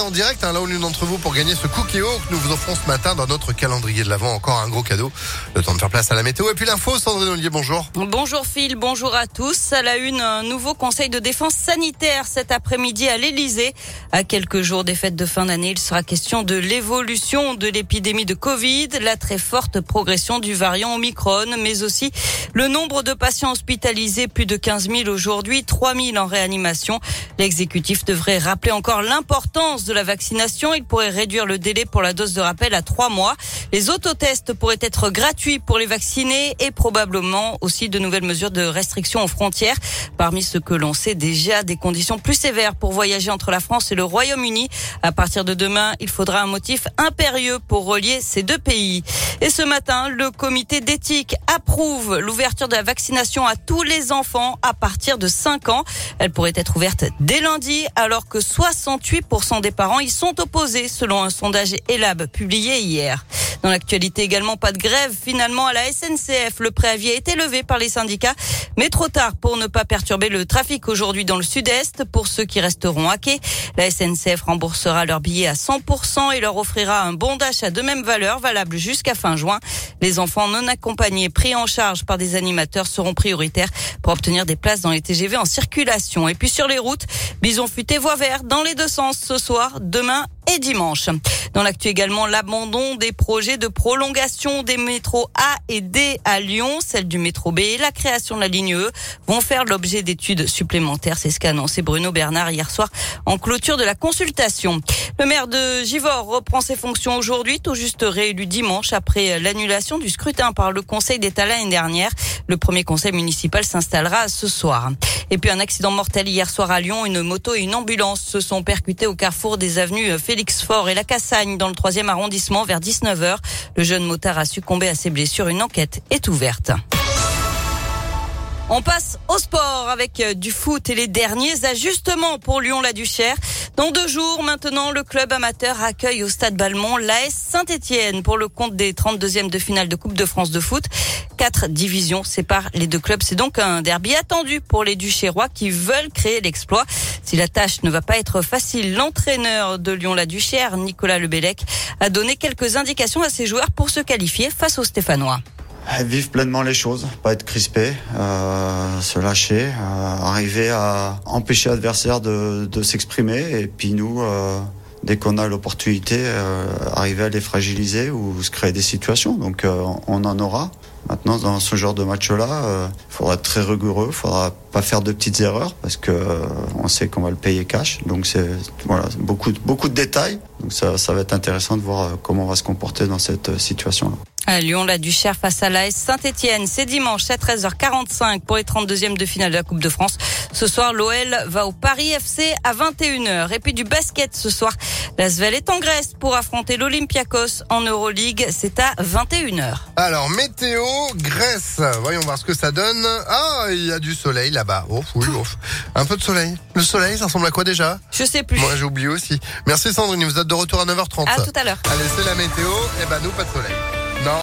En direct, hein, là où l'une d'entre vous pour gagner ce cookie que nous vous offrons ce matin dans notre calendrier de l'Avent. Encore un gros cadeau. Le temps de faire place à la météo. Et puis l'info, Sandrine Ollier, bonjour. Bonjour Phil, bonjour à tous. À la une, un nouveau conseil de défense sanitaire cet après-midi à l'Elysée. À quelques jours des fêtes de fin d'année, il sera question de l'évolution de l'épidémie de Covid, la très forte progression du variant Omicron, mais aussi le nombre de patients hospitalisés, plus de 15 000 aujourd'hui, 3 000 en réanimation. L'exécutif devrait rappeler encore l'importance de la vaccination. Il pourrait réduire le délai pour la dose de rappel à trois mois. Les autotests pourraient être gratuits pour les vaccinés et probablement aussi de nouvelles mesures de restriction aux frontières. Parmi ce que l'on sait déjà, des conditions plus sévères pour voyager entre la France et le Royaume-Uni. À partir de demain, il faudra un motif impérieux pour relier ces deux pays. Et ce matin, le comité d'éthique approuve l'ouverture de la vaccination à tous les enfants à partir de 5 ans. Elle pourrait être ouverte dès lundi alors que 68% des parents y sont opposés selon un sondage ELAB publié hier. Dans l'actualité également, pas de grève finalement à la SNCF. Le préavis a été levé par les syndicats, mais trop tard pour ne pas perturber le trafic aujourd'hui dans le sud-est. Pour ceux qui resteront à quai, la SNCF remboursera leurs billets à 100% et leur offrira un bon d'achat de même valeur valable jusqu'à fin juin. Les enfants non accompagnés pris en charge par des animateurs seront prioritaires pour obtenir des places dans les TGV en circulation. Et puis sur les routes, bison futé voie vert dans les deux sens ce soir, demain et dimanche. Dans l'actu également, l'abandon des projets de prolongation des métros A et D à Lyon, celle du métro B et la création de la ligne E vont faire l'objet d'études supplémentaires. C'est ce qu'a annoncé Bruno Bernard hier soir en clôture de la consultation. Le maire de Givors reprend ses fonctions aujourd'hui, tout juste réélu dimanche après l'annulation du scrutin par le Conseil d'État l'année dernière. Le premier conseil municipal s'installera ce soir. Et puis un accident mortel hier soir à Lyon. Une moto et une ambulance se sont percutés au carrefour des avenues Félix Faure et la Cassagne dans le troisième arrondissement vers 19h. Le jeune motard a succombé à ses blessures. Une enquête est ouverte. On passe au sport avec euh, du foot et les derniers ajustements pour Lyon-la-Duchère. Dans deux jours maintenant, le club amateur accueille au stade Balmont l'AS Saint-Etienne pour le compte des 32e de finale de Coupe de France de foot. Quatre divisions séparent les deux clubs. C'est donc un derby attendu pour les Duchérois qui veulent créer l'exploit. Si la tâche ne va pas être facile, l'entraîneur de Lyon-la-Duchère, Nicolas Lebellec, a donné quelques indications à ses joueurs pour se qualifier face aux Stéphanois. Vivre pleinement les choses, pas être crispé, euh, se lâcher, euh, arriver à empêcher l'adversaire de, s'exprimer et puis nous, euh, dès qu'on a l'opportunité, arriver à les fragiliser ou se créer des situations. Donc on en aura. Maintenant, dans ce genre de match-là, il faudra être très rigoureux, il faudra pas faire de petites erreurs parce que on sait qu'on va le payer cash. Donc c'est voilà beaucoup beaucoup de détails. Donc ça, ça va être intéressant de voir comment on va se comporter dans cette situation-là. À Lyon, la Duchère face à l'AS Saint-Etienne. C'est dimanche à 13h45 pour les 32e de finale de la Coupe de France. Ce soir, l'OL va au Paris FC à 21h. Et puis du basket ce soir. L'Asvel est en Grèce pour affronter l'Olympiakos en Euroleague. C'est à 21h. Alors, météo, Grèce. Voyons voir ce que ça donne. Ah, il y a du soleil là-bas. Oh, oui, ouf. Un peu de soleil. Le soleil, ça ressemble à quoi déjà? Je sais plus. Moi, j'ai oublié aussi. Merci Sandrine. Vous êtes de retour à 9h30. À tout à l'heure. Allez, c'est la météo. Eh ben, nous, pas de soleil.